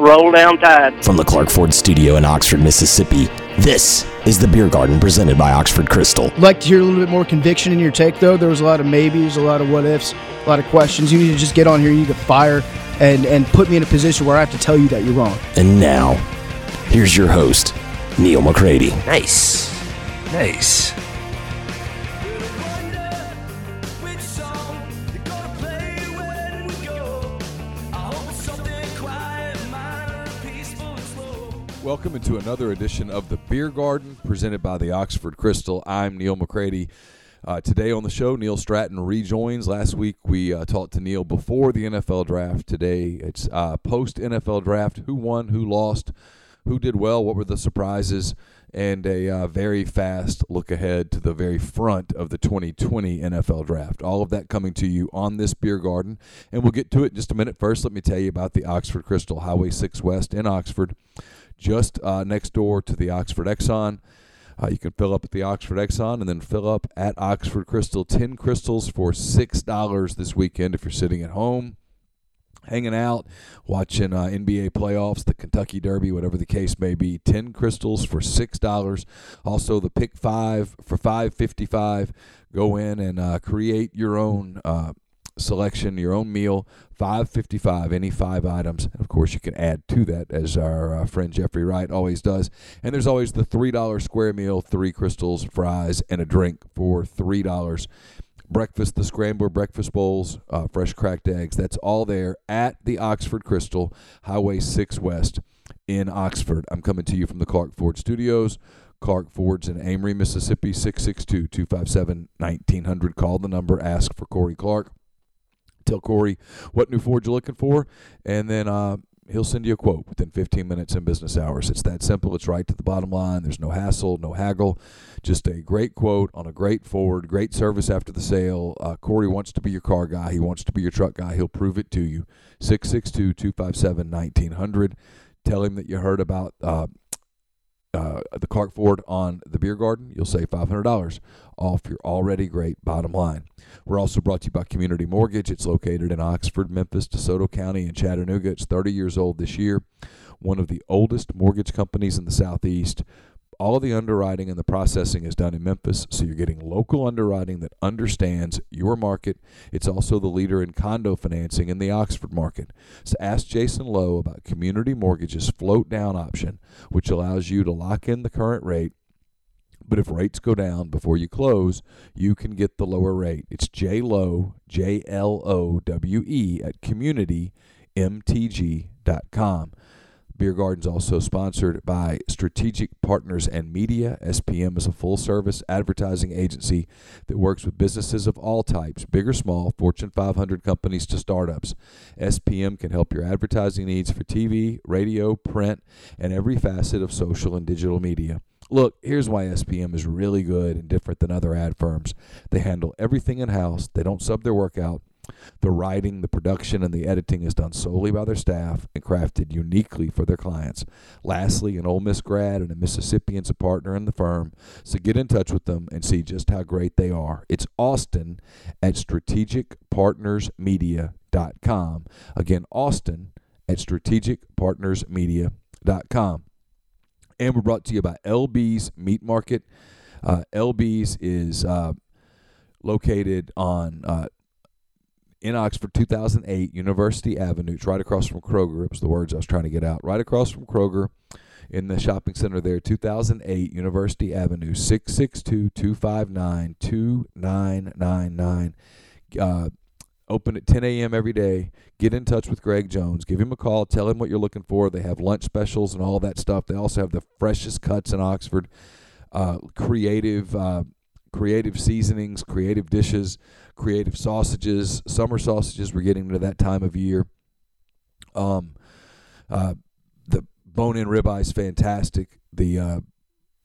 roll down tide. From the Clark Ford Studio in Oxford, Mississippi, this is the Beer Garden presented by Oxford Krystal. I'd like to hear a little bit more conviction in your take, though. There was a lot of maybes, a lot of what ifs, a lot of questions. You need to just get on here. You need to fire and and put me in a position where I have to tell you that you're wrong. And now, here's your host, Neil McCready. Nice. Nice. Welcome into another edition of the Beer Garden presented by the Oxford Krystal. I'm Neil McCready. Uh, today on the show, Neil Stratton rejoins. Last week we uh, talked to Neil before the NFL draft. Today it's uh, post NFL draft. Who won? Who lost? Who did well? What were the surprises? And a uh, very fast look ahead to the very front of the 2020 NFL draft. All of that coming to you on this beer garden. And we'll get to it in just a minute. First, let me tell you about the Oxford Krystal Highway 6 West in Oxford just uh, next door to the Oxford Exxon. Uh, you can fill up at the Oxford Exxon and then fill up at Oxford Krystal. 10 crystals for $6 this weekend if you're sitting at home, hanging out, watching uh, NBA playoffs, the Kentucky Derby, whatever the case may be. 10 crystals for $6. Also, the pick five for $5.55. Go in and uh, create your own uh, selection, your own meal, five fifty five, any five items, and of course you can add to that as our uh, friend Jeffrey Wright always does. And there's always the three dollar square meal, three crystals, fries, and a drink for three dollars. Breakfast, the scrambler breakfast bowls, uh, fresh cracked eggs. That's all there at the Oxford Krystal, Highway Six West in Oxford. I'm coming to you from the Clark Ford Studios. Clark Ford's in Amory, Mississippi, 662 257 1900. Call the number, ask for Corey Clark tell Corey what new Ford you're looking for, and then uh, he'll send you a quote within 15 minutes in business hours. It's that simple. It's right to the bottom line. There's no hassle, no haggle. Just a great quote on a great Ford, great service after the sale. Uh, Corey wants to be your car guy. He wants to be your truck guy. He'll prove it to you. 662 257 1900. Tell him that you heard about uh, uh, the Clark Ford on the beer garden, you'll save $500 off your already great bottom line. We're also brought to you by Community Mortgage. It's located in Oxford, Memphis, DeSoto County, and Chattanooga. It's 30 years old this year. One of the oldest mortgage companies in the Southeast all of the underwriting and the processing is done in Memphis, so you're getting local underwriting that understands your market. It's also the leader in condo financing in the Oxford market. So ask Jason Lowe about Community Mortgage's float down option, which allows you to lock in the current rate. But if rates go down before you close, you can get the lower rate. It's J Lowe, J L O W E, at communitymtg.com. Beer Garden's also sponsored by Strategic Partners and Media. SPM is a full service advertising agency that works with businesses of all types, big or small, Fortune 500 companies to startups. SPM can help your advertising needs for TV, radio, print, and every facet of social and digital media. Look, here's why SPM is really good and different than other ad firms. They handle everything in house, they don't sub their work out. The writing, the production, and the editing is done solely by their staff and crafted uniquely for their clients. Lastly, an Ole Miss grad and a Mississippian's a partner in the firm, so get in touch with them and see just how great they are. It's Austin at strategicpartnersmedia.com. Again, Austin at strategicpartnersmedia.com. And we're brought to you by LB's Meat Market. Uh, LB's is uh, located on uh, in Oxford, 2008, University Avenue. It's right across from Kroger. It was the words I was trying to get out. Right across from Kroger in the shopping center there, 2008, University Avenue, 662 259 2999. Open at 10 a.m. every day. Get in touch with Greg Jones. Give him a call. Tell him what you're looking for. They have lunch specials and all that stuff. They also have the freshest cuts in Oxford. Uh, creative, uh, creative seasonings, creative dishes creative sausages, summer sausages. We're getting to that time of year. Um, uh, the bone-in ribeye is fantastic. The uh,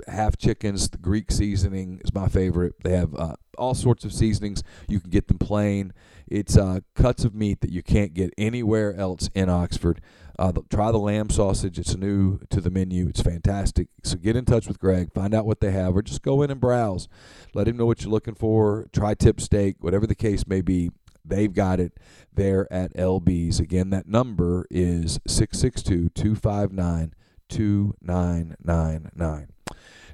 half chickens, the Greek seasoning is my favorite. They have uh, all sorts of seasonings. You can get them plain. It's uh, cuts of meat that you can't get anywhere else in Oxford. Uh, try the lamb sausage. It's new to the menu. It's fantastic. So get in touch with Greg. Find out what they have, or just go in and browse. Let him know what you're looking for. Tri tip steak, whatever the case may be. they've got it there at LB's. Again, that number is 662 259 2999.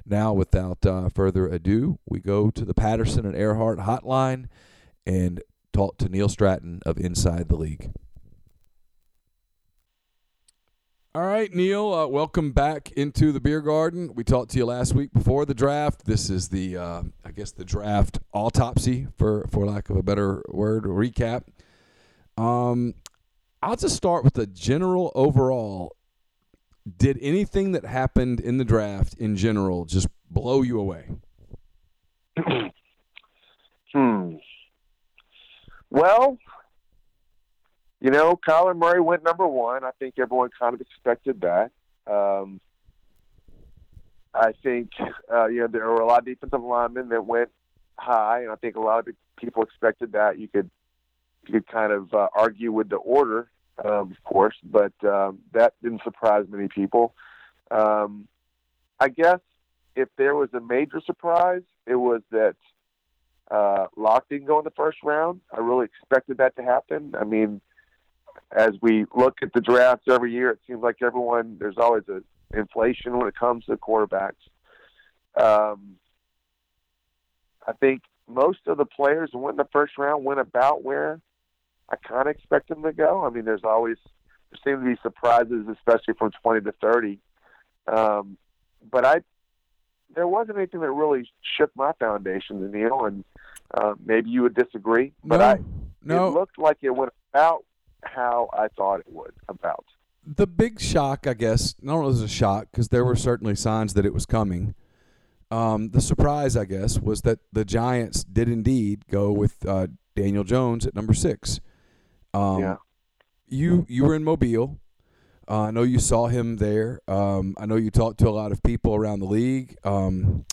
Now, without uh, further ado, we go to the Patterson and Earhart hotline and talk to Neil Stratton of Inside the League. All right, Neil, uh, welcome back into the beer garden. We talked to you last week before the draft. This is the, uh, I guess, the draft autopsy, for for lack of a better word, recap. Um, I'll just start with the general overall. Did anything that happened in the draft in general just blow you away? hmm. Well, you know, Kyler Murray went number one. I think everyone kind of expected that. Um, I think, uh, you know, there were a lot of defensive linemen that went high, and I think a lot of people expected that. You could you could kind of uh, argue with the order, um, of course, but um, that didn't surprise many people. Um, I guess if there was a major surprise, it was that uh, Lock didn't go in the first round. I really expected that to happen. I mean, as we look at the drafts every year, it seems like everyone there's always a inflation when it comes to quarterbacks. Um, I think most of the players who went in the first round went about where I kind of expect them to go. I mean, there's always there seem to be surprises, especially from 20 to 30. Um, but I there wasn't anything that really shook my foundation, Neil, and uh, maybe you would disagree, but no, I no. it looked like it went about how I thought it would about. The big shock, I guess, I don't know if it was a shock because there were certainly signs that it was coming. Um, the surprise, I guess, was that the Giants did indeed go with uh, Daniel Jones at number six. Um, yeah. You you were in Mobile. Uh, I know you saw him there. Um, I know you talked to a lot of people around the league. Um,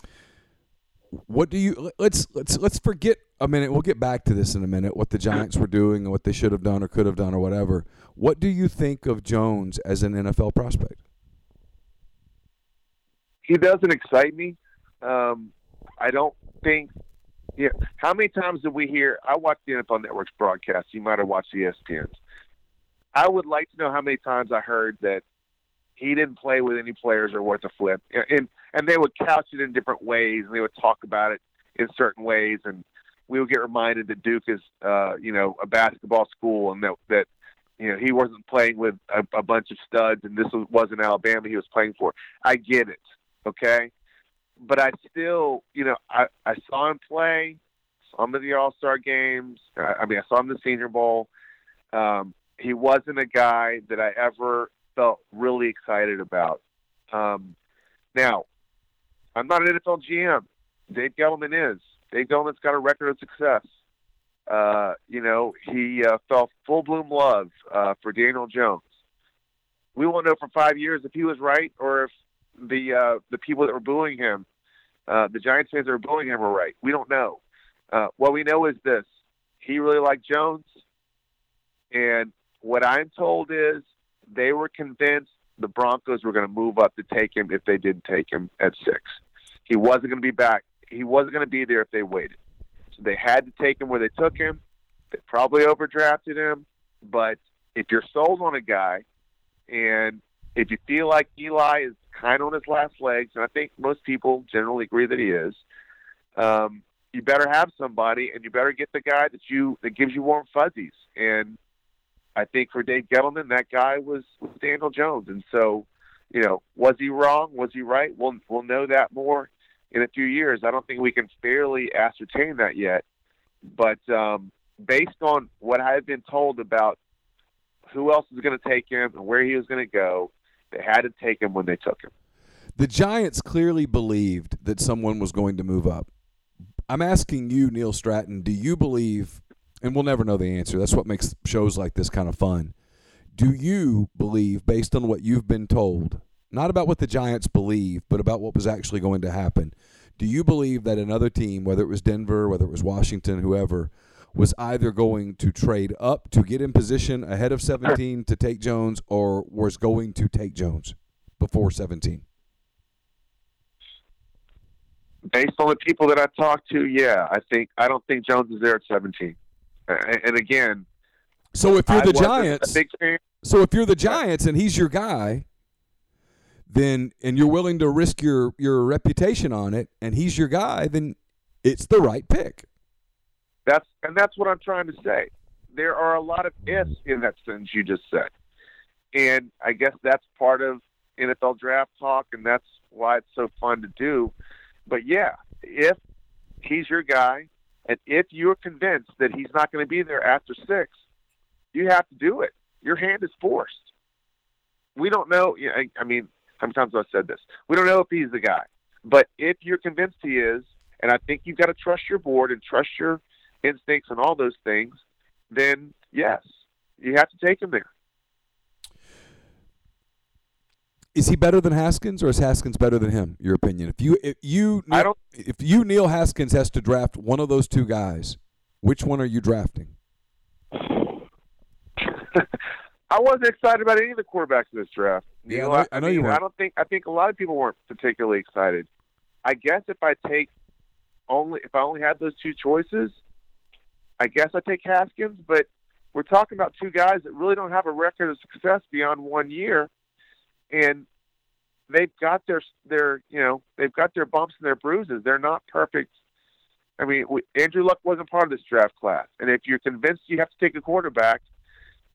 what do you let's let's let's forget a minute. We'll get back to this in a minute. What the Giants were doing and what they should have done or could have done or whatever. What do you think of Jones as an NFL prospect? He doesn't excite me. Um, I don't think. Yeah, how many times did we hear? I watched the NFL Network's broadcast. You might have watched the ESPN's. I would like to know how many times I heard that he didn't play with any players or worth a flip, and and they would couch it in different ways, and they would talk about it in certain ways, and we would get reminded that Duke is, uh, you know, a basketball school, and that that you know he wasn't playing with a, a bunch of studs, and this was, wasn't Alabama he was playing for. I get it, okay, but I still, you know, I I saw him play, him at the All Star games. I, I mean, I saw him in the Senior Bowl. Um, he wasn't a guy that I ever felt really excited about. Um, now, I'm not an NFL GM. Dave Gettleman is. Dave Gettleman's got a record of success. Uh, you know, he uh, felt full bloom love uh, for Daniel Jones. We won't know for five years if he was right or if the uh, the people that were booing him, uh, the Giants fans that were booing him, were right. We don't know. Uh, what we know is this: he really liked Jones, and what I'm told is they were convinced the Broncos were going to move up to take him if they didn't take him at six. He wasn't going to be back. He wasn't going to be there if they waited. So they had to take him where they took him. They probably overdrafted him. But if you're sold on a guy and if you feel like Eli is kind of on his last legs, and I think most people generally agree that he is, um, you better have somebody and you better get the guy that you that gives you warm fuzzies. And I think for Dave Gettleman, that guy was, was Daniel Jones. And so, you know, was he wrong? Was he right? We'll we'll know that more in a few years. I don't think we can fairly ascertain that yet. But um, based on what I had been told about who else was going to take him and where he was going to go, they had to take him when they took him. The Giants clearly believed that someone was going to move up. I'm asking you, Neil Stratton, do you believe and we'll never know the answer. That's what makes shows like this kind of fun. Do you believe, based on what you've been told, not about what the Giants believe, but about what was actually going to happen, do you believe that another team, whether it was Denver, whether it was Washington, whoever, was either going to trade up to get in position ahead of 17 to take Jones or was going to take Jones before 17? Based on the people that I talked to, yeah, I think I don't think Jones is there at 17. and again, so if you're the Giants, a big fan. so if you're the Giants and he's your guy, then and you're willing to risk your your reputation on it, and he's your guy, then it's the right pick. That's and that's what I'm trying to say. There are a lot of ifs in that sentence you just said, and I guess that's part of NFL draft talk, and that's why it's so fun to do. But yeah, if he's your guy, and if you're convinced that he's not going to be there after six, you have to do it. Your hand is forced. We don't know. I, mean, how many times have I said this? We don't know if he's the guy, but if you're convinced he is, and I think you've got to trust your board and trust your instincts and all those things, then yes, you have to take him there. Is he better than Haskins, or is Haskins better than him? Your opinion? If you if you I don't- if you Neil Haskins has to draft one of those two guys, which one are you drafting? I wasn't excited about any of the quarterbacks in this draft. Yeah, Neil. I know- I know you weren't. I don't think I think a lot of people weren't particularly excited. I guess if I take only if I only had those two choices, I guess I take Haskins. But we're talking about two guys that really don't have a record of success beyond one year, and they've got their their you know they've got their bumps and their bruises. They're not perfect. I mean, we, Andrew Luck wasn't part of this draft class, and if you're convinced you have to take a quarterback,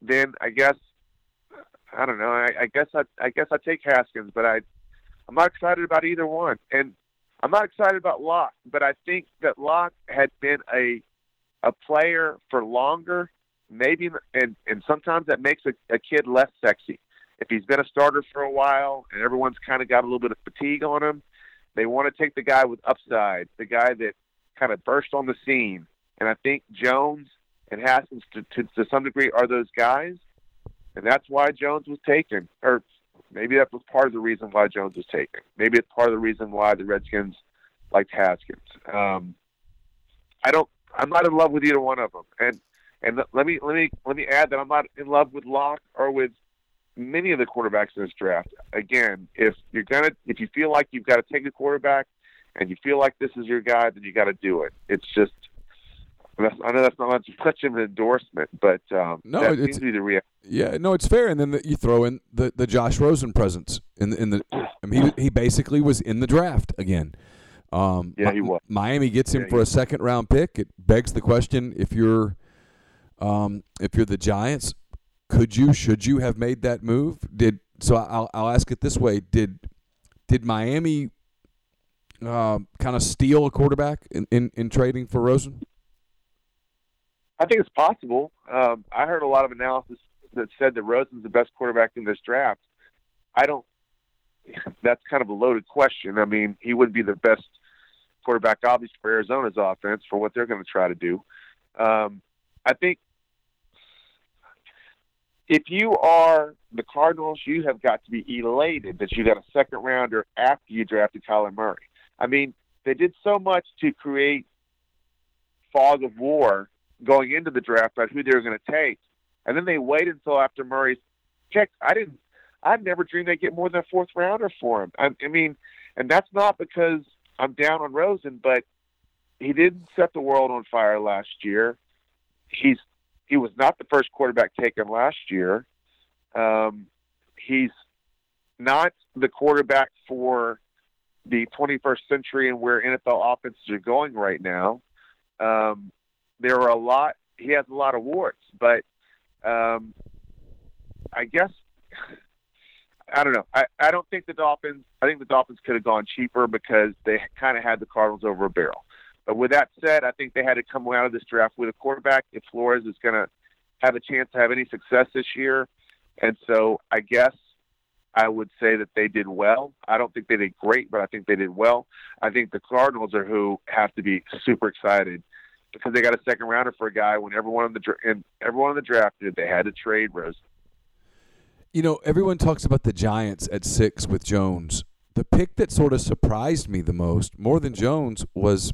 then I guess I don't know. I, I guess I I guess I take Haskins, but I I'm not excited about either one, and I'm not excited about Lock. But I think that Lock had been a a player for longer, maybe, and and sometimes that makes a, a kid less sexy. If he's been a starter for a while and everyone's kind of got a little bit of fatigue on him, they want to take the guy with upside, the guy that kind of burst on the scene. And I think Jones and Haskins, to, to, to some degree, are those guys. And that's why Jones was taken. Or maybe that was part of the reason why Jones was taken. Maybe it's part of the reason why the Redskins liked Haskins. Um, I don't. I'm not in love with either one of them. And and let me let me let me add that I'm not in love with Lock or with many of the quarterbacks in this draft. Again, if you're gonna if you feel like you've got to take a quarterback and you feel like this is your guy, then you got to do it. It's just that's, I know that's not much such an endorsement, but um, No, that it's- seems to be the reality. Yeah, no, it's fair. And then the, you throw in the, the Josh Rosen presence in the, in the. I mean, he he basically was in the draft again. Um, Yeah, he was. Miami gets him Yeah, for a second round pick. It begs the question: if you're, um, if you're the Giants, could you, should you have made that move? Did so? I'll I'll ask it this way: Did did Miami um, kind of steal a quarterback in, in, in trading for Rosen? I think it's possible. Um, I heard a lot of analysis that said that Rosen's the best quarterback in this draft. I don't. That's kind of a loaded question. I mean, he would be the best quarterback, obviously, for Arizona's offense for what they're going to try to do. Um, I think if you are the Cardinals, you have got to be elated that you got a second rounder after you drafted Kyler Murray. I mean, they did so much to create fog of war going into the draft about who they were going to take, and then they waited until after Murray's pick. I didn't. I've never dreamed they'd get more than a fourth rounder for him. I, I mean, and that's not because I'm down on Rosen, but he didn't set the world on fire last year. He's he was not the first quarterback taken last year. Um, he's not the quarterback for the 21st century and where NFL offenses are going right now. Um, there are a lot. He has a lot of warts, but um, I guess I don't know. I, I don't think the Dolphins. I think the Dolphins could have gone cheaper because they kind of had the Cardinals over a barrel. But with that said, I think they had to come out of this draft with a quarterback. If Flores is going to have a chance to have any success this year, and so I guess I would say that they did well. I don't think they did great, but I think they did well. I think the Cardinals are who have to be super excited because they got a second rounder for a guy when everyone in the and everyone in the draft did. They had to trade Rose. You know, everyone talks about the Giants at six with Jones. The pick that sort of surprised me the most, more than Jones, was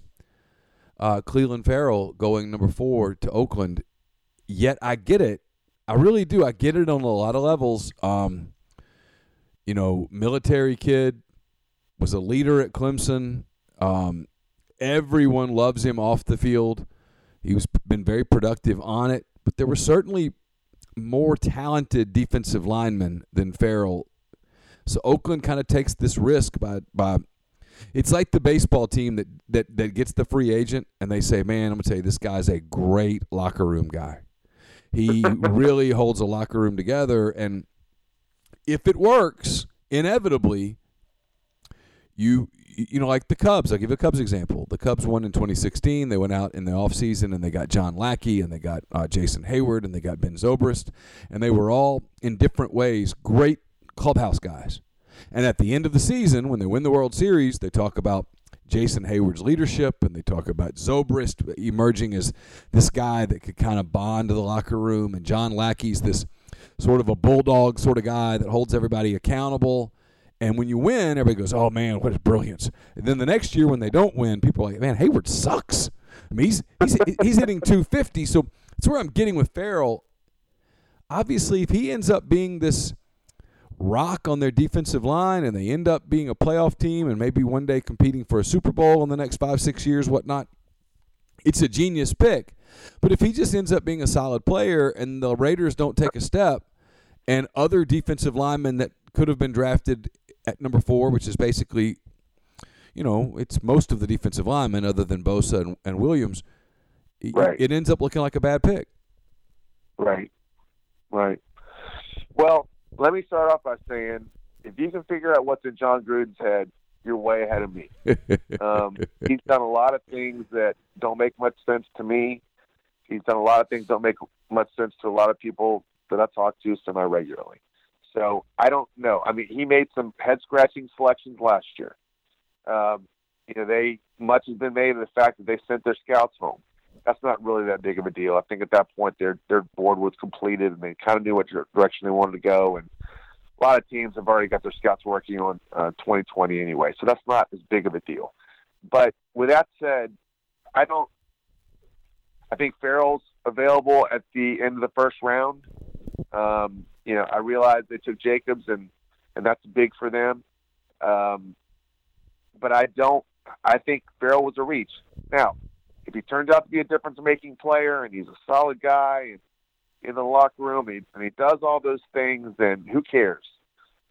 uh, Clelin Ferrell going number four to Oakland. Yet I get it. I really do. I get it on a lot of levels. Um, you know, military kid was a leader at Clemson. Um, everyone loves him off the field. He was been very productive on it, but there were certainly more talented defensive linemen than Ferrell. So Oakland kind of takes this risk by by it's like the baseball team that, that that gets the free agent and they say, "Man, I'm gonna tell you, this guy's a great locker room guy. He really holds a locker room together, and if it works, inevitably, you you know, like the Cubs. I'll give a Cubs example. The Cubs won in 2016. They went out in the offseason and they got John Lackey and they got uh, Jason Heyward and they got Ben Zobrist, and they were all in different ways great clubhouse guys. And at the end of the season, when they win the World Series, they talk about Jason Heyward's leadership and they talk about Zobrist emerging as this guy that could kind of bond to the locker room, and John Lackey's this sort of a bulldog sort of guy that holds everybody accountable. And when you win, everybody goes, "Oh man, what a brilliance!" And then the next year, when they don't win, people are like, "Man, Heyward sucks." I mean, he's he's he's hitting 250. So that's where I'm getting with Ferrell. Obviously, if he ends up being this rock on their defensive line and they end up being a playoff team and maybe one day competing for a Super Bowl in the next five, six years, whatnot, it's a genius pick. But if he just ends up being a solid player and the Raiders don't take a step, and other defensive linemen that could have been drafted at number four, which is basically, you know, it's most of the defensive linemen other than Bosa and, and Williams, Right. it ends up looking like a bad pick. Right. Right. Well, let me start off by saying if you can figure out what's in Jon Gruden's head, you're way ahead of me. Um, he's done a lot of things that don't make much sense to me. He's done a lot of things that don't make much sense to a lot of people that I talk to semi regularly. So I don't know. I mean, he made some head scratching selections last year. Um, you know, they much has been made of the fact that they sent their scouts home. That's not really that big of a deal. I think at that point their their board was completed and they kind of knew what direction they wanted to go. And a lot of teams have already got their scouts working on uh, 2020 anyway, so that's not as big of a deal. But with that said, I don't. I think Ferrell's available at the end of the first round. Um, you know, I realize they took Jacobs, and and that's big for them. Um, but I don't. I think Ferrell was a reach. Now, if he turns out to be a difference-making player and he's a solid guy and in the locker room and he, and he does all those things, then who cares?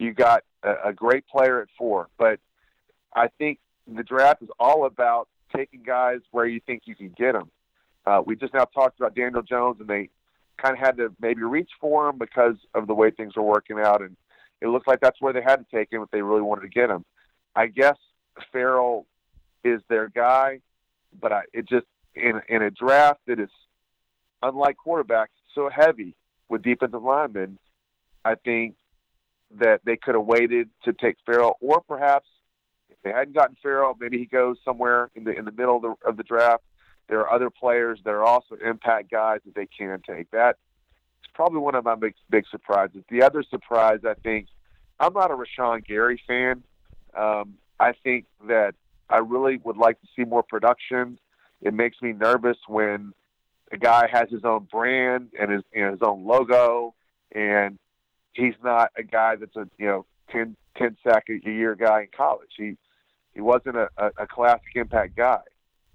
You got a, a great player at four. But I think the draft is all about taking guys where you think you can get them. Uh, we just now talked about Daniel Jones, and they kind of had to maybe reach for him because of the way things were working out, and it looks like that's where they had to take him if they really wanted to get him. I guess Ferrell is their guy, but I, it just in in a draft that is unlike quarterbacks so heavy with defensive linemen, I think that they could have waited to take Ferrell, or perhaps if they hadn't gotten Ferrell, maybe he goes somewhere in the in the middle of the, of the draft. There are other players that are also impact guys that they can take. That is probably one of my big big surprises. The other surprise, I think, I'm not a Rashan Gary fan. Um, I think that I really would like to see more production. It makes me nervous when a guy has his own brand and his you know, his own logo, and he's not a guy that's a you know 10, 10 sack a year guy in college. He he wasn't a, a, a classic impact guy.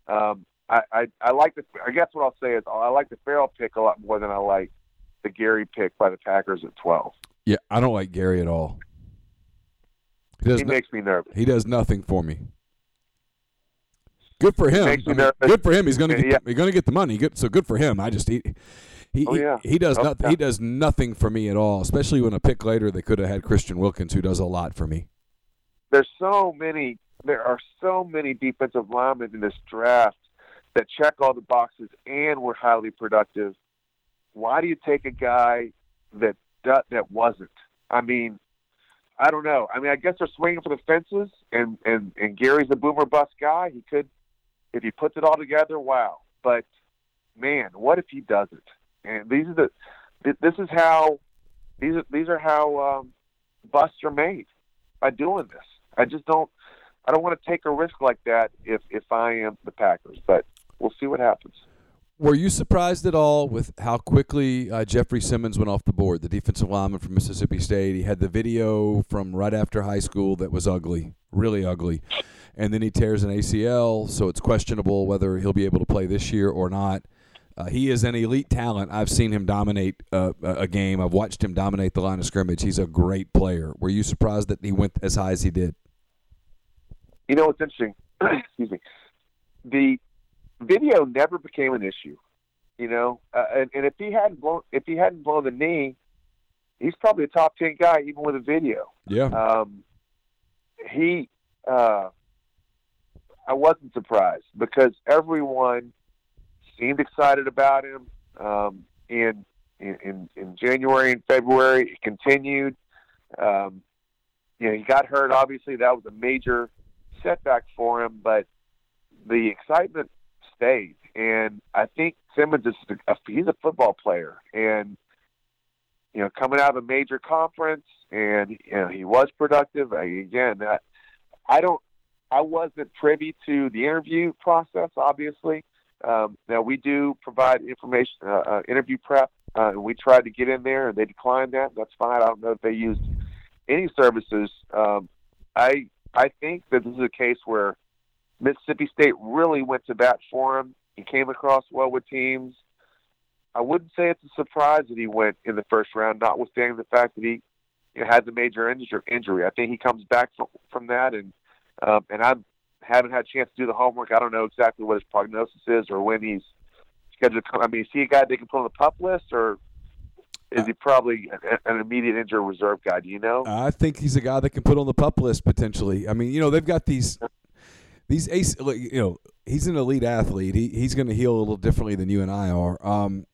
Um, I, I I like the I guess what I'll say is I like the Ferrell pick a lot more than I like the Gary pick by the Packers at twelve. Yeah, I don't like Gary at all. He does, He no- makes me nervous. he does nothing for me. Good for him. makes me I mean, good for him. He's going to get yeah. the, he's going to get the money. Good, so good for him. I just he he Oh, yeah. he, he does Oh, nothing. yeah. He does nothing for me at all. Especially when a pick later they could have had Christian Wilkins, who does a lot for me. there's so many there are so many defensive linemen in this draft that check all the boxes and were highly productive. Why do you take a guy that that, wasn't? I mean, I don't know. I mean, I guess they're swinging for the fences, and and and Gary's a boomer bust guy. He could, if he puts it all together, wow. But man, what if he doesn't? And these are the this is how these are these are how um, busts are made by doing this. I just don't. I don't want to take a risk like that if if I am the Packers, but we'll see what happens. Were you surprised at all with how quickly uh, Jeffrey Simmons went off the board, the defensive lineman from Mississippi State? He had the video from right after high school that was ugly, really ugly. And then he tears an ACL, so it's questionable whether he'll be able to play this year or not. Uh, he is an elite talent. I've seen him dominate uh, a game. I've watched him dominate the line of scrimmage. He's a great player. Were you surprised that he went as high as he did? You know what's interesting? Excuse me. The video never became an issue. You know, uh, and, and if he hadn't blown if he hadn't blown the knee, he's probably a top ten guy even with a video. Yeah. Um, he, uh, I wasn't surprised because everyone seemed excited about him. Um, in, in in January and February, it continued. Um, you know, he got hurt. Obviously, that was a major setback for him, but the excitement stayed. And I think Simmons is a, he's a football player, and you know, coming out of a major conference, and you know, he was productive. I, again, I, I don't, I wasn't privy to the interview process, obviously. Um, now we do provide information, uh, uh, interview prep, uh, and we tried to get in there, and they declined that. That's fine. I don't know if they used any services. Um, I I think that this is a case where Mississippi State really went to bat for him. He came across well with teams. I wouldn't say it's a surprise that he went in the first round, notwithstanding the fact that he you know, had the major injury. I think he comes back from, from that, and um, and I haven't had a chance to do the homework. I don't know exactly what his prognosis is or when he's scheduled to come. I mean, is he a guy they can put on the pup list, or is he probably an immediate injury reserve guy? Do you know? I think he's a guy that can put on the pup list potentially. I mean, you know, they've got these these ace. You know, he's an elite athlete. He he's going to heal a little differently than you and I are. Um,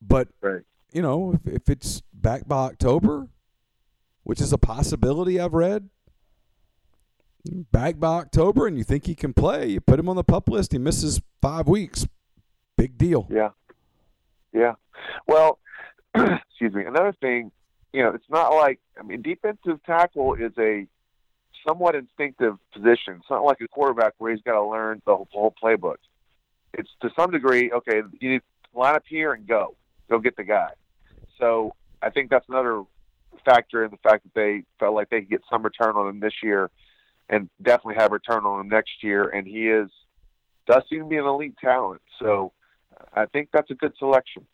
but right. you know, if, if it's back by October, which is a possibility I've read, back by October, and you think he can play, you put him on the pup list. He misses five weeks. Big deal. Yeah. Yeah. Well, excuse me. Another thing, you know, it's not like I mean, defensive tackle is a somewhat instinctive position. It's not like a quarterback where he's got to learn the whole, playbook. It's to some degree, okay, you need to line up here and go, go get the guy. So I think that's another factor in the fact that they felt like they could get some return on him this year, and definitely have return on him next year. And he is does seem to be an elite talent. So I think that's a good selection.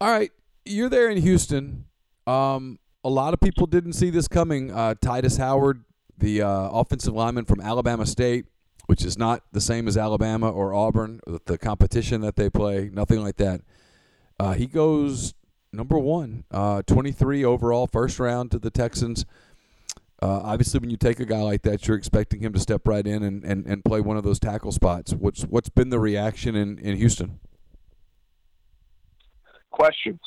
All right, you're there in Houston. Um, a lot of people didn't see this coming. Uh, Tytus Howard, the uh, offensive lineman from Alabama State, which is not the same as Alabama or Auburn, the competition that they play, nothing like that. Uh, he goes number one, uh, 23 overall, first round to the Texans. Uh, obviously, when you take a guy like that, you're expecting him to step right in and, and, and play one of those tackle spots. What's what's been the reaction in, in Houston? Questions,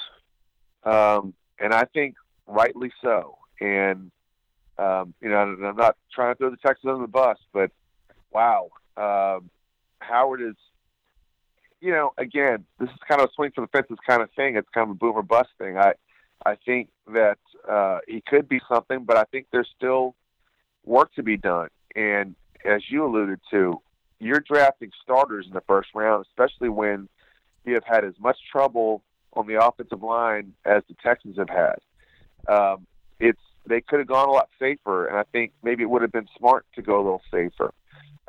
um, and I think rightly so. And um, you know, I'm not trying to throw the Texans under the bus, but wow, um, Howard is. You know, again, this is kind of a swing for the fences kind of thing. It's kind of a boomer bust thing. I, I think that uh, he could be something, but I think there's still work to be done. And as you alluded to, you're drafting starters in the first round, especially when you have had as much trouble on the offensive line as the Texans have had um, it's they could have gone a lot safer, and I think maybe it would have been smart to go a little safer.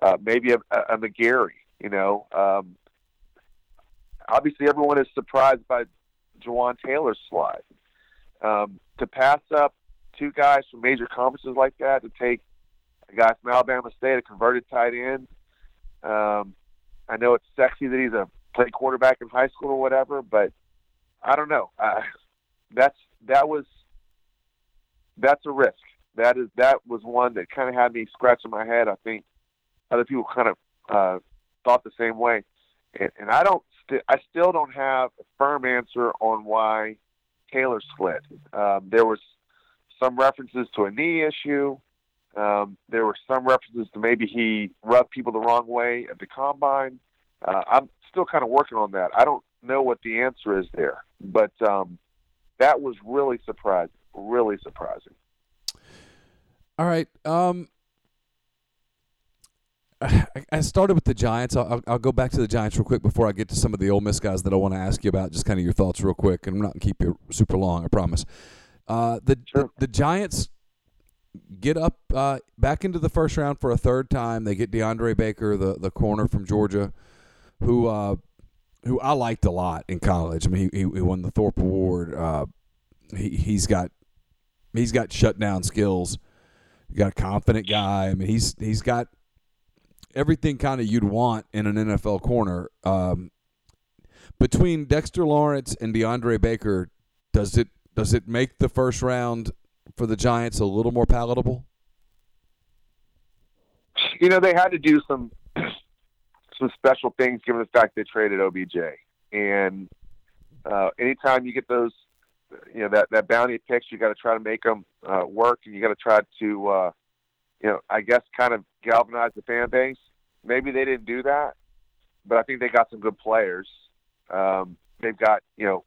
Uh, maybe a, a, a McGary, you know. Um, obviously, everyone is surprised by Jawaan Taylor's slide. Um, to pass up two guys from major conferences like that, to take a guy from Alabama State, a converted tight end. Um, I know it's sexy that he's a play quarterback in high school or whatever, but I don't know. Uh, that's that was that's a risk. That is that was one that kind of had me scratching my head. I think other people kind of uh, thought the same way, and, and I don't. St- I still don't have a firm answer on why Taylor slid. Um, there was some references to a knee issue. Um, there were some references to maybe he rubbed people the wrong way at the combine. Uh, I'm still kind of working on that. I don't know what the answer is there, but um, that was really surprising really surprising. All right. Um, I started with the Giants. I'll, I'll, go back to the Giants real quick before I get to some of the Ole Miss guys that I want to ask you about. Just kind of your thoughts, real quick, and I'm not going to keep you super long. I promise. Uh, the, sure. the, the Giants get up uh, back into the first round for a third time. They get DeAndre Baker, the the corner from Georgia, who uh, who I liked a lot in college. I mean, he, he won the Thorpe Award. Uh, he he's got he's got shutdown skills. You got a confident guy. I mean, he's he's got everything kind of you'd want in an NFL corner. Um, between Dexter Lawrence and DeAndre Baker, does it does it make the first round for the Giants a little more palatable? You know, they had to do some some special things given the fact they traded OBJ. And uh, anytime you get those, you know, that, that bounty picks, you got to try to make them uh, work, and you got to try to, uh, you know, I guess kind of galvanize the fan base. Maybe they didn't do that, but I think they got some good players. Um, they've got, you know,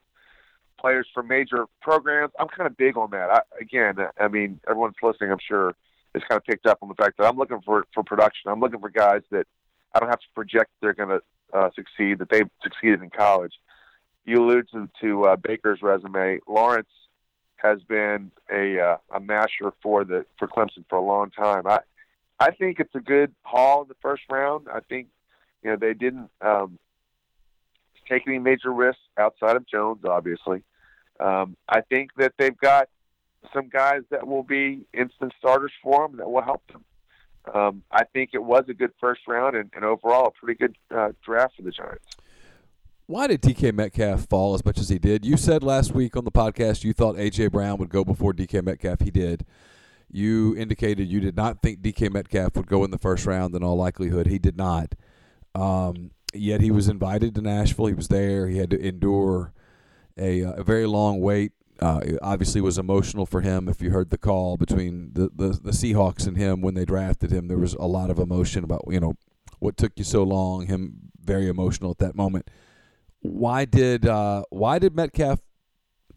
players from major programs. I'm kind of big on that. I, again, I mean, everyone's listening, I'm sure, is kind of picked up on the fact that I'm looking for for production. I'm looking for guys that I don't have to project they're going to uh, succeed, that they've succeeded in college. You alluded to, to uh, Baker's resume. Lawrence has been a uh, a masher for the for Clemson for a long time. I I think it's a good haul in the first round. I think you know they didn't um, take any major risks outside of Jones, obviously. Um, I think that they've got some guys that will be instant starters for them that will help them um, I think it was a good first round and, and overall a pretty good uh, draft for the Giants. Why did DK Metcalf fall as much as he did? You said last week on the podcast you thought AJ Brown would go before DK Metcalf. He did. You indicated you did not think DK Metcalf would go in the first round. In all likelihood, he did not. Um, yet he was invited to Nashville. He was there. He had to endure a, a very long wait uh, obviously was emotional for him. If you heard the call between the, the, the Seahawks and him when they drafted him, there was a lot of emotion about you know what took you so long. Him very emotional at that moment. Why did uh, why did Metcalf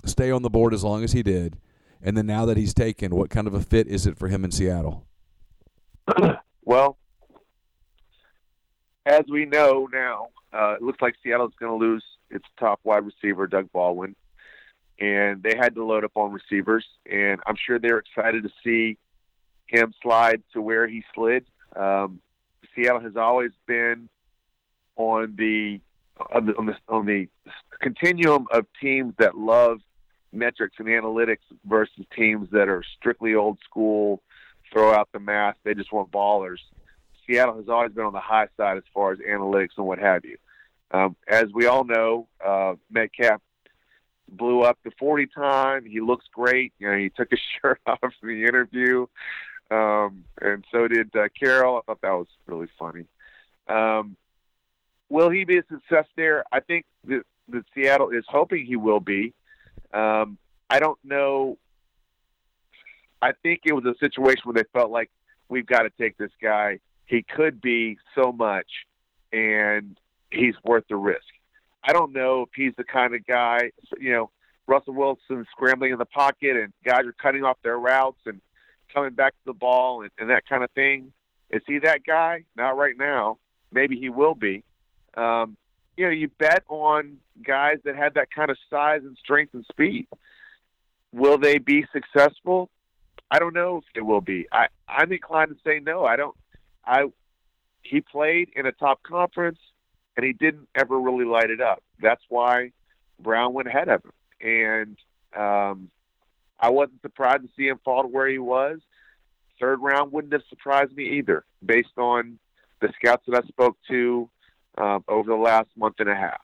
stay on the board as long as he did? And then now that he's taken, what kind of a fit is it for him in Seattle? well, as we know now, uh, it looks like Seattle's going to lose its top wide receiver, Doug Baldwin and they had to load up on receivers. And I'm sure they're excited to see him slide to where he slid. Um, Seattle has always been on the on the, on the on the continuum of teams that love metrics and analytics versus teams that are strictly old school, throw out the math. They just want ballers. Seattle has always been on the high side as far as analytics and what have you. Um, as we all know, uh, Metcalf blew up the 40 time. He looks great. You know, he took his shirt off in the interview. Um, and so did uh, Carroll. I thought that was really funny. Um, will he be a success there? I think that, that Seattle is hoping he will be. Um, I don't know. I think it was a situation where they felt like we've got to take this guy. He could be so much, and he's worth the risk. I don't know if he's the kind of guy, you know, Russell Wilson scrambling in the pocket and guys are cutting off their routes and coming back to the ball and, and that kind of thing. Is he that guy? Not right now. Maybe he will be. Um, you know, you bet on guys that have that kind of size and strength and speed. Will they be successful? I don't know if they will be. I, I'm inclined to say no. I don't. I he played in a top conference and he didn't ever really light it up. That's why Brown went ahead of him, and um, I wasn't surprised to see him fall to where he was. Third round wouldn't have surprised me either, based on the scouts that I spoke to um, over the last month and a half.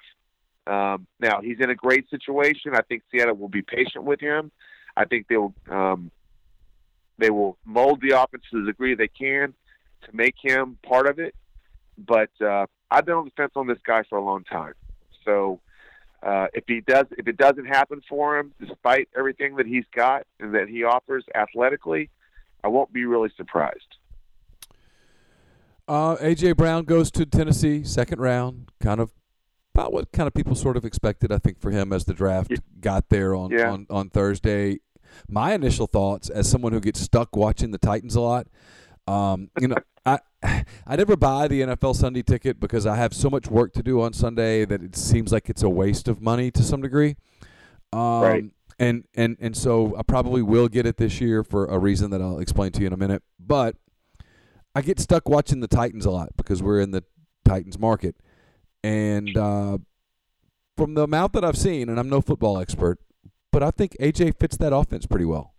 Um, now he's in a great situation. I think Seattle will be patient with him. I think they will um, they will mold the offense to the degree they can to make him part of it. But uh, I've been on the fence on this guy for a long time. So uh, if he does, if it doesn't happen for him, despite everything that he's got and that he offers athletically, I won't be really surprised. Uh, AJ Brown goes to Tennessee, second round, kind of about what kind of people sort of expected, I think, for him as the draft got there on, yeah. on on Thursday. My initial thoughts, as someone who gets stuck watching the Titans a lot, um, you know, I I never buy the NFL Sunday ticket because I have so much work to do on Sunday that it seems like it's a waste of money to some degree. Um, right. And and and so I probably will get it this year for a reason that I'll explain to you in a minute. But I get stuck watching the Titans a lot because we're in the Titans market, and uh, from the amount that I've seen, and I'm no football expert, but I think AJ fits that offense pretty well.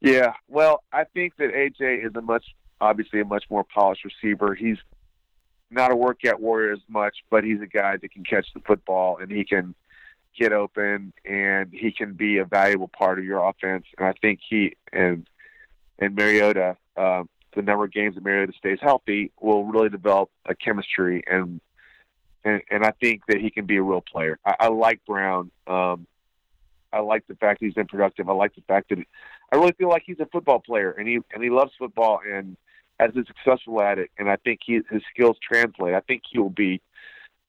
Yeah, well, I think that AJ is a much, obviously, a much more polished receiver. He's not a workout warrior as much, but he's a guy that can catch the football and he can get open and he can be a valuable part of your offense. And I think he and and Mariota, uh, the number of games that Mariota stays healthy, will really develop a chemistry and and, and I think that he can be a real player. I, I like Brown. Um, I like the fact he's been productive. I like the fact that I really feel like he's a football player and he and he loves football and has been successful at it. And I think he, his skills translate. I think he'll be,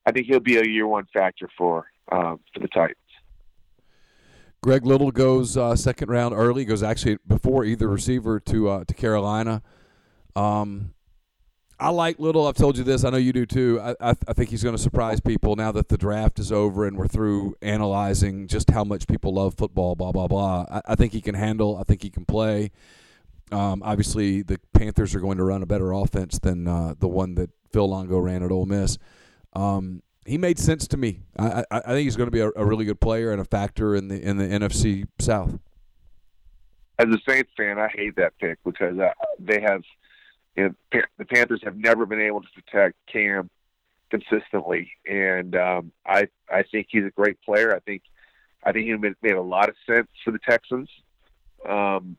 I think he'll be a year one factor for um, for the Titans. Greg Little goes uh, second round early. Goes actually before either receiver to uh, to Carolina. Um, I like Little. I've told you this. I know you do too. I, I, I think he's going to surprise people now that the draft is over and we're through analyzing just how much people love football. Blah blah blah. I, I think he can handle. I think he can play. Um, obviously, the Panthers are going to run a better offense than uh, the one that Phil Longo ran at Ole Miss. Um, he made sense to me. I, I, I think he's going to be a, a, really good player and a factor in the in the NFC South. As a Saints fan, I hate that pick because uh, they have you know, the Panthers have never been able to protect Cam consistently, and um, I I think he's a great player. I think I think he made, made a lot of sense for the Texans. Um,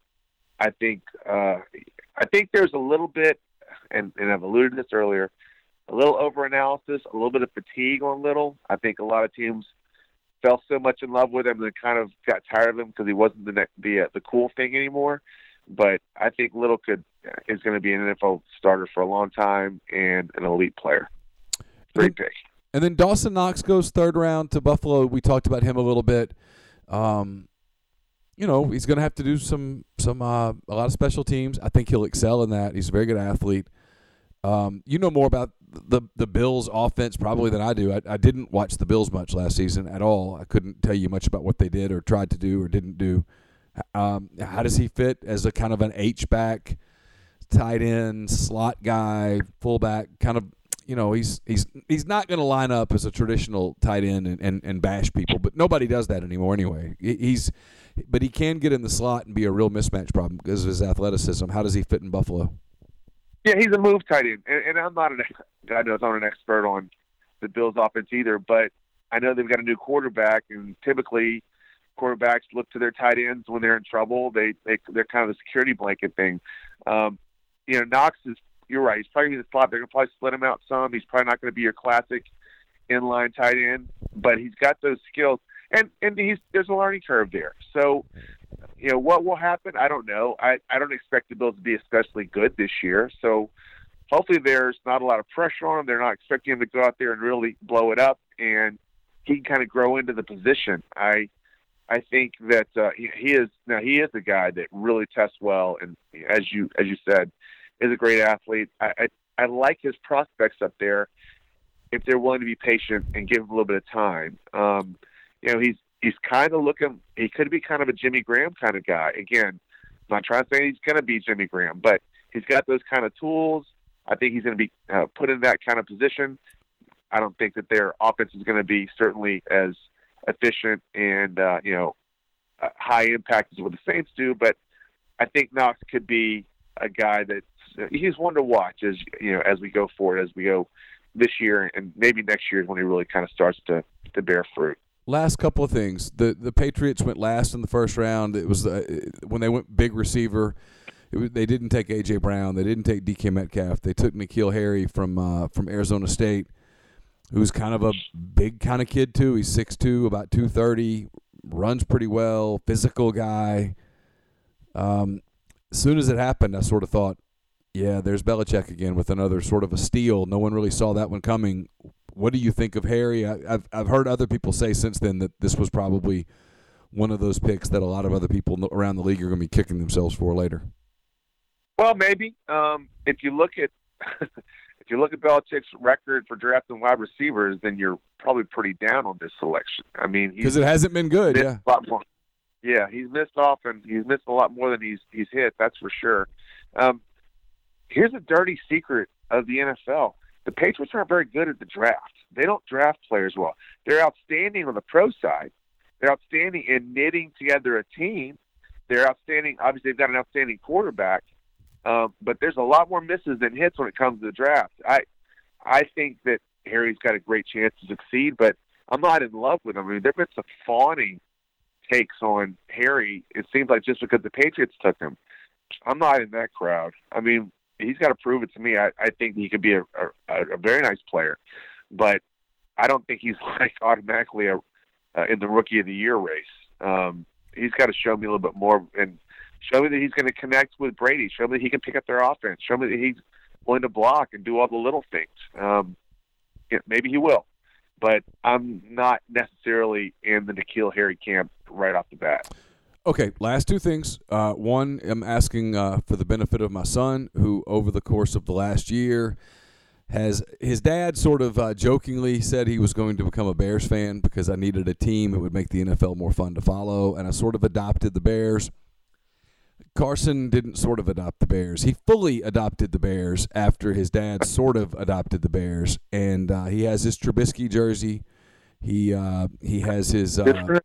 I think uh, I think there's a little bit, and, and I've alluded to this earlier, a little over analysis, a little bit of fatigue on Little. I think a lot of teams fell so much in love with him and kind of got tired of him because he wasn't the the uh, the cool thing anymore. But I think Little could is going to be an NFL starter for a long time and an elite player. Great pick. And then Dawson Knox goes third round to Buffalo. We talked about him a little bit. Um, you know, he's going to have to do some some uh, a lot of special teams. I think he'll excel in that. He's a very good athlete. Um, you know more about the the Bills offense probably than I do. I, I didn't watch the Bills much last season at all. I couldn't tell you much about what they did or tried to do or didn't do. Um, how does he fit as a kind of an H back, tight end, slot guy, fullback? Kind of, you know, he's he's he's not going to line up as a traditional tight end and, and, and bash people, but nobody does that anymore anyway. He's but he can get in the slot and be a real mismatch problem because of his athleticism. How does he fit in Buffalo? Yeah, he's a move tight end, and, and I'm not an God knows I'm an expert on the Bills' offense either, but I know they've got a new quarterback, and typically quarterbacks look to their tight ends when they're in trouble. They they they're kind of a security blanket thing. Um, you know, Knox is you're right. He's probably in the slot. They're gonna probably split him out some. He's probably not going to be your classic inline tight end, but he's got those skills and and he's there's a learning curve there. So, you know, what will happen? I don't know. I I don't expect the Bills to be especially good this year. So, hopefully, there's not a lot of pressure on him. They're not expecting him to go out there and really blow it up, and he can kind of grow into the position. I I think that uh, he, he is now he is a guy that really tests well, and as you as you said, is a great athlete. I, I I like his prospects up there if they're willing to be patient and give him a little bit of time. Um, you know, he's he's kind of looking. He could be kind of a Jimmy Graham kind of guy. Again, I'm not trying to say he's going to be Jimmy Graham, but he's got those kind of tools. I think he's going to be uh, put in that kind of position. I don't think that their offense is going to be certainly as efficient and uh, you know uh, high impact as what the Saints do, but I think Knox could be a guy that uh, he's one to watch as you know as we go forward, as we go this year and maybe next year is when he really kind of starts to to bear fruit last couple of things. The the Patriots went last in the first round. It was the, when they went big receiver. Was, they didn't take AJ Brown. They didn't take DK Metcalf. They took N'Keal Harry from uh, from Arizona State, who's kind of a big kind of kid too. He's 6'2", about two thirty, runs pretty well, physical guy. Um, as soon as it happened, I sort of thought, yeah, there's Belichick again with another sort of a steal. No one really saw that one coming. What do you think of Harry? I, have I've heard other people say since then that this was probably one of those picks that a lot of other people around the league are going to be kicking themselves for later. Well, maybe um, if you look at if you look at Belichick's record for drafting wide receivers, then you're probably pretty down on this selection. I mean, because it hasn't been good. Yeah, yeah, he's missed off and he's missed a lot more than he's he's hit. That's for sure. Um, here's a dirty secret of the NFL the Patriots aren't very good at the draft. They don't draft players well. They're outstanding on the pro side. They're outstanding in knitting together a team. They're outstanding. Obviously, they've got an outstanding quarterback, um, but there's a lot more misses than hits when it comes to the draft. I, I think that Harry's got a great chance to succeed, but I'm not in love with him. I mean, there've been some fawning takes on Harry. It seems like just because the Patriots took him, I'm not in that crowd. I mean, he's got to prove it to me. I, I think he could be a, a, a very nice player, but I don't think he's like automatically a uh, in the rookie of the year race. Um, he's got to show me a little bit more and show me that he's going to connect with Brady. Show me that he can pick up their offense. Show me that he's willing to block and do all the little things. Um, yeah, maybe he will, but I'm not necessarily in the N'Keal Harry camp right off the bat. Okay, last two things. Uh, one, I'm asking uh, for the benefit of my son, who over the course of the last year has his dad sort of uh, jokingly said he was going to become a Bears fan because I needed a team that would make the NFL more fun to follow, and I sort of adopted the Bears. Carson didn't sort of adopt the Bears. He fully adopted the Bears after his dad sort of adopted the Bears, and uh, he has his Trubisky jersey. He uh, he has his uh,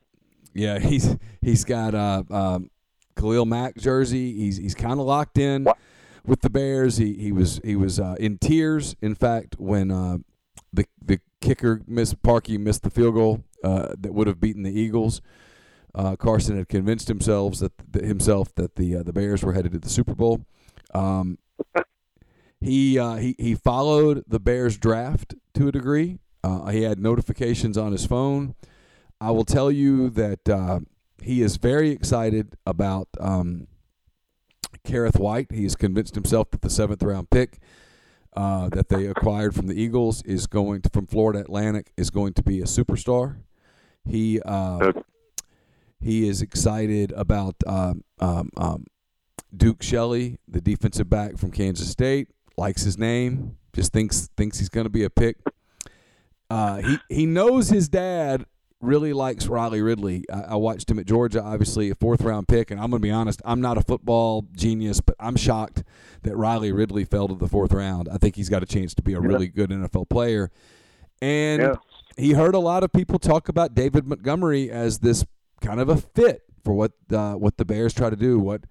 yeah he's he's got uh, um, Khalil Mack jersey. He's he's kind of locked in. What? with the Bears. He he was he was uh, in tears. In fact, when uh, the the kicker missed Parkey missed the field goal uh, that would have beaten the Eagles. Uh, Carson had convinced himself that, that himself that the uh, the Bears were headed to the Super Bowl. Um, he uh, he he followed the Bears draft to a degree. he had notifications on his phone. I will tell you that he is very excited about um, Kerrith Whyte. He's convinced himself that the seventh round pick uh, that they acquired from the Eagles is going to, from Florida Atlantic is going to be a superstar. He uh, he is excited about um, um, um, Duke Shelley, the defensive back from Kansas State. Likes his name. Just thinks thinks he's going to be a pick. Uh, he he knows his dad really likes Riley Ridley. I, I, watched him at Georgia, obviously a fourth round pick, and I'm going to be honest, I'm not a football genius, but I'm shocked that Riley Ridley fell to the fourth round. I think he's got a chance to be a really good NFL player. And yeah. he heard a lot of people talk about David Montgomery as this kind of a fit for what uh, what the Bears try to do, what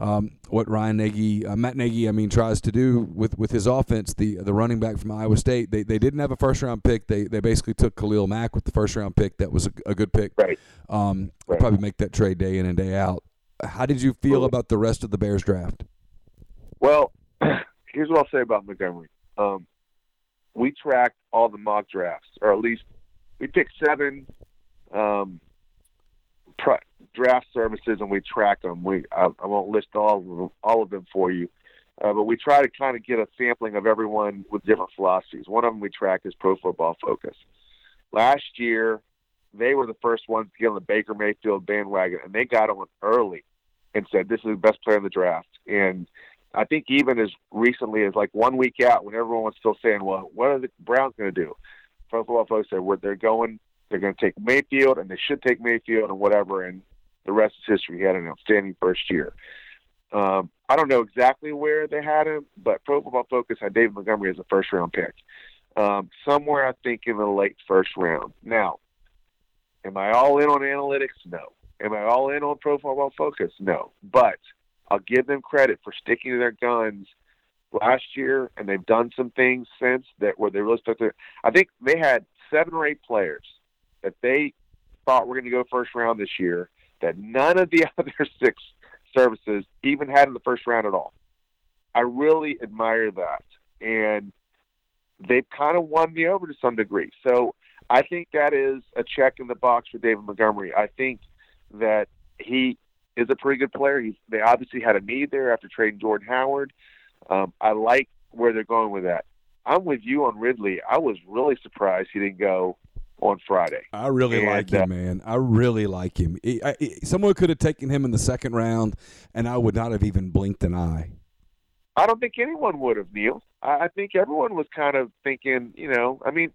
um, what Ryan Nagy, uh, Matt Nagy, I mean, tries to do with, with his offense. The the running back from Iowa State, they, they didn't have a first round pick. They they basically took Khalil Mack with the first round pick. That was a, a good pick. Right. Um, right. Probably make that trade day in and day out. How did you feel about the rest of the Bears draft? Well, here's what I'll say about Montgomery. Um, we tracked all the mock drafts, or at least we picked seven um, draft services and we track them. We I, I won't list all of them, all of them for you, uh, but we try to kind of get a sampling of everyone with different philosophies. One of them we track is Pro Football Focus. Last year, they were the first ones to get on the Baker Mayfield bandwagon, and they got on early and said this is the best player in the draft. And I think even as recently as like one week out, when everyone was still saying, "Well, what are the Browns going to do?" Pro Football Focus said, "Where they're going." They're going to take Mayfield, and they should take Mayfield and whatever. And the rest is history. He had an outstanding first year. Um, I don't know exactly where they had him, but Pro Football Focus had David Montgomery as a first round pick. Um, somewhere, I think, in the late first round. Now, am I all in on analytics? No. Am I all in on Pro Football Focus? No. But I'll give them credit for sticking to their guns last year, and they've done some things since that where they really stuck to. I think they had seven or eight players that they thought were going to go first round this year that none of the other six services even had in the first round at all. I really admire that. And they've kind of won me over to some degree. So I think that is a check in the box for David Montgomery. I think that he is a pretty good player. He's, they obviously had a need there after trading Jordan Howard. Um, I like where they're going with that. I'm with you on Ridley. I was really surprised he didn't go on Friday. I really and, like him, uh, man. I really like him. I, someone could have taken him in the second round, and I would not have even blinked an eye. I don't think anyone would have, Neil. I, I think everyone was kind of thinking, you know, I mean,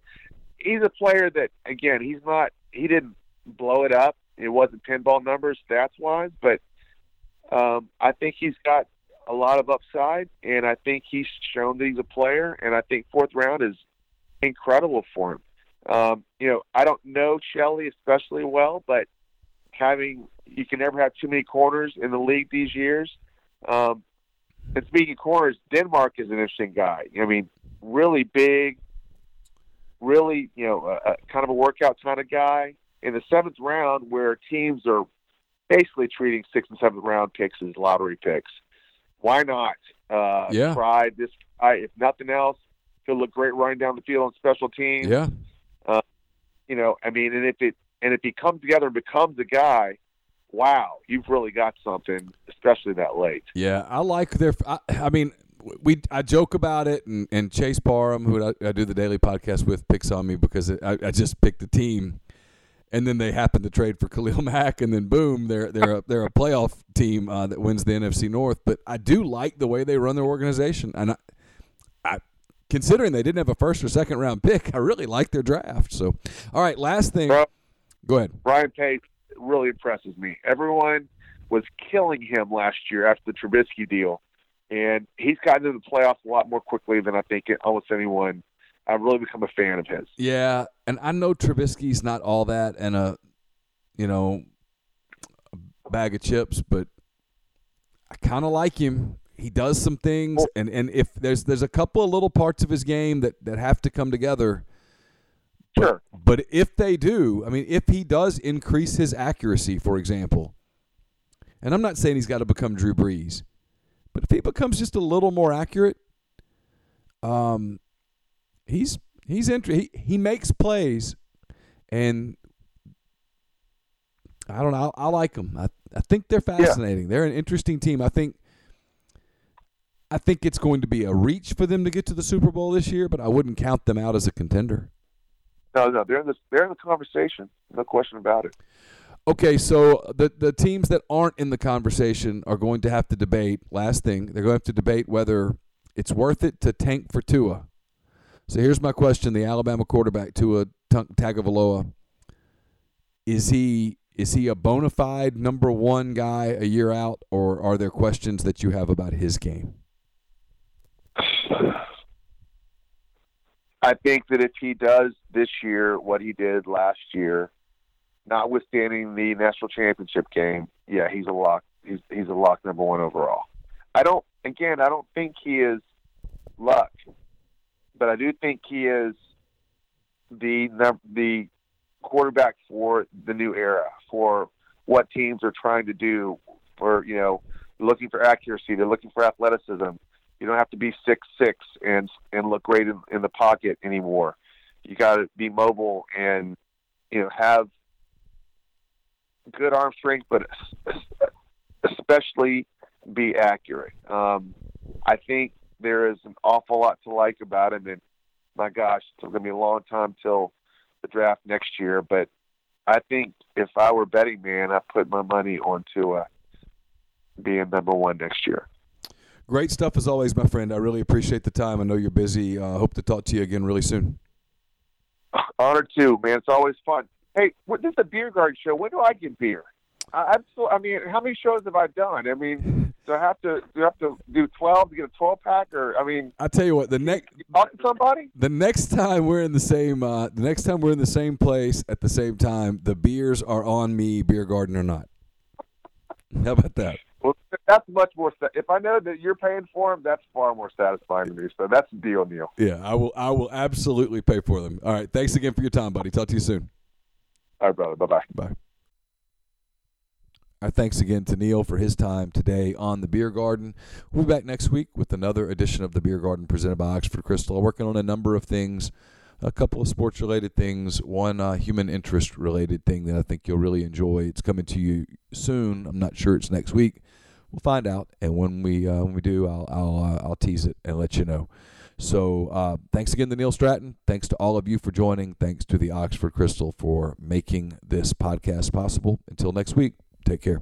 he's a player that, again, he's not, he didn't blow it up. It wasn't pinball numbers stats wise, but um, I think he's got a lot of upside, and I think he's shown that he's a player. And I think fourth round is incredible for him. Um, you know, I don't know Shelley especially well, but having you can never have too many corners in the league these years. Um, and speaking of corners, Denmark is an interesting guy. I mean, really big, really you know, a, a kind of a workout kind of guy. In the seventh round, where teams are basically treating sixth and seventh round picks as lottery picks, why not uh, Yeah. try this? If nothing else, he'll look great running down the field on special teams Yeah. You know, I mean, and if it and if he comes together and becomes a guy, wow, you've really got something, especially that late. Yeah, I like their. I, I mean, we I joke about it, and, and Chase Parham, who I, I do the daily podcast with, picks on me because I, I just picked the team, and then they happen to trade for Khalil Mack, and then boom, they're they're a, they're a playoff team uh, that wins the NFC North. But I do like the way they run their organization, and I considering they didn't have a first or second round pick, I really like their draft. So, all right, last thing. Bro. Go ahead. Ryan Pace really impresses me. Everyone was killing him last year after the Trubisky deal, and he's gotten into the playoffs a lot more quickly than I think almost anyone. I've really become a fan of his. Yeah, and I know Trubisky's not all that and a, you know, a bag of chips, but I kind of like him. He does some things, and, and if there's there's a couple of little parts of his game that, that have to come together. Sure. But if they do, I mean, if he does increase his accuracy, for example, and I'm not saying he's got to become Drew Brees, but if he becomes just a little more accurate, um, he's he's inter- he, he makes plays, and I don't know. I, I like them. I I think they're fascinating. They're an interesting team. I think. I think it's going to be a reach for them to get to the Super Bowl this year, but I wouldn't count them out as a contender. No, no, they're in the they're in the conversation. No question about it. Okay, so the the teams that aren't in the conversation are going to have to debate. Last thing, they're going to have to debate whether it's worth it to tank for Tua. So here's my question: The Alabama quarterback Tua Tagovailoa is he is he a bona fide number one guy a year out, or are there questions that you have about his game? I think that if he does this year what he did last year, notwithstanding the national championship game, yeah, he's a lock. He's he's a lock number one overall. I don't. Again, I don't think he is luck, but I do think he is the the quarterback for the new era for what teams are trying to do. For you know, looking for accuracy, they're looking for athleticism. You don't have to be six six and and look great in, in the pocket anymore. You got to be mobile and you know have good arm strength, but especially be accurate. Um, I think there is an awful lot to like about him, and my gosh, it's going to be a long time till the draft next year. But I think if I were betting man, I put my money onto uh, being number one next year. Great stuff as always, my friend. I really appreciate the time. I know you're busy. Uh, hope to talk to you again really soon. Honored too, man. It's always fun. Hey, what, this is a beer garden show. When do I get beer? I, I'm so. I mean, how many shows have I done? I mean, do I have to do I have to do twelve to get a twelve pack, or I mean, I tell you what, the next talk to somebody? the next time we're in the same uh, the next time we're in the same place at the same time, the beers are on me, beer garden or not. How about that? Well, that's much more. If I know that you're paying for them, that's far more satisfying to me. So that's the deal, Neil. Yeah, I will. I will absolutely pay for them. All right. Thanks again for your time, buddy. Talk to you soon. All right, brother. Bye bye. Bye. Our thanks again to Neil for his time today on the Beer Garden. We'll be back next week with another edition of the Beer Garden presented by Oxford Krystal. Working on a number of things, a couple of sports related things, one uh, human interest related thing that I think you'll really enjoy. It's coming to you soon. I'm not sure it's next week. We'll find out, and when we uh, when we do, I'll I'll uh, I'll tease it and let you know. So uh, thanks again to Neil Stratton. Thanks to all of you for joining. Thanks to the Oxford Krystal for making this podcast possible. Until next week, take care.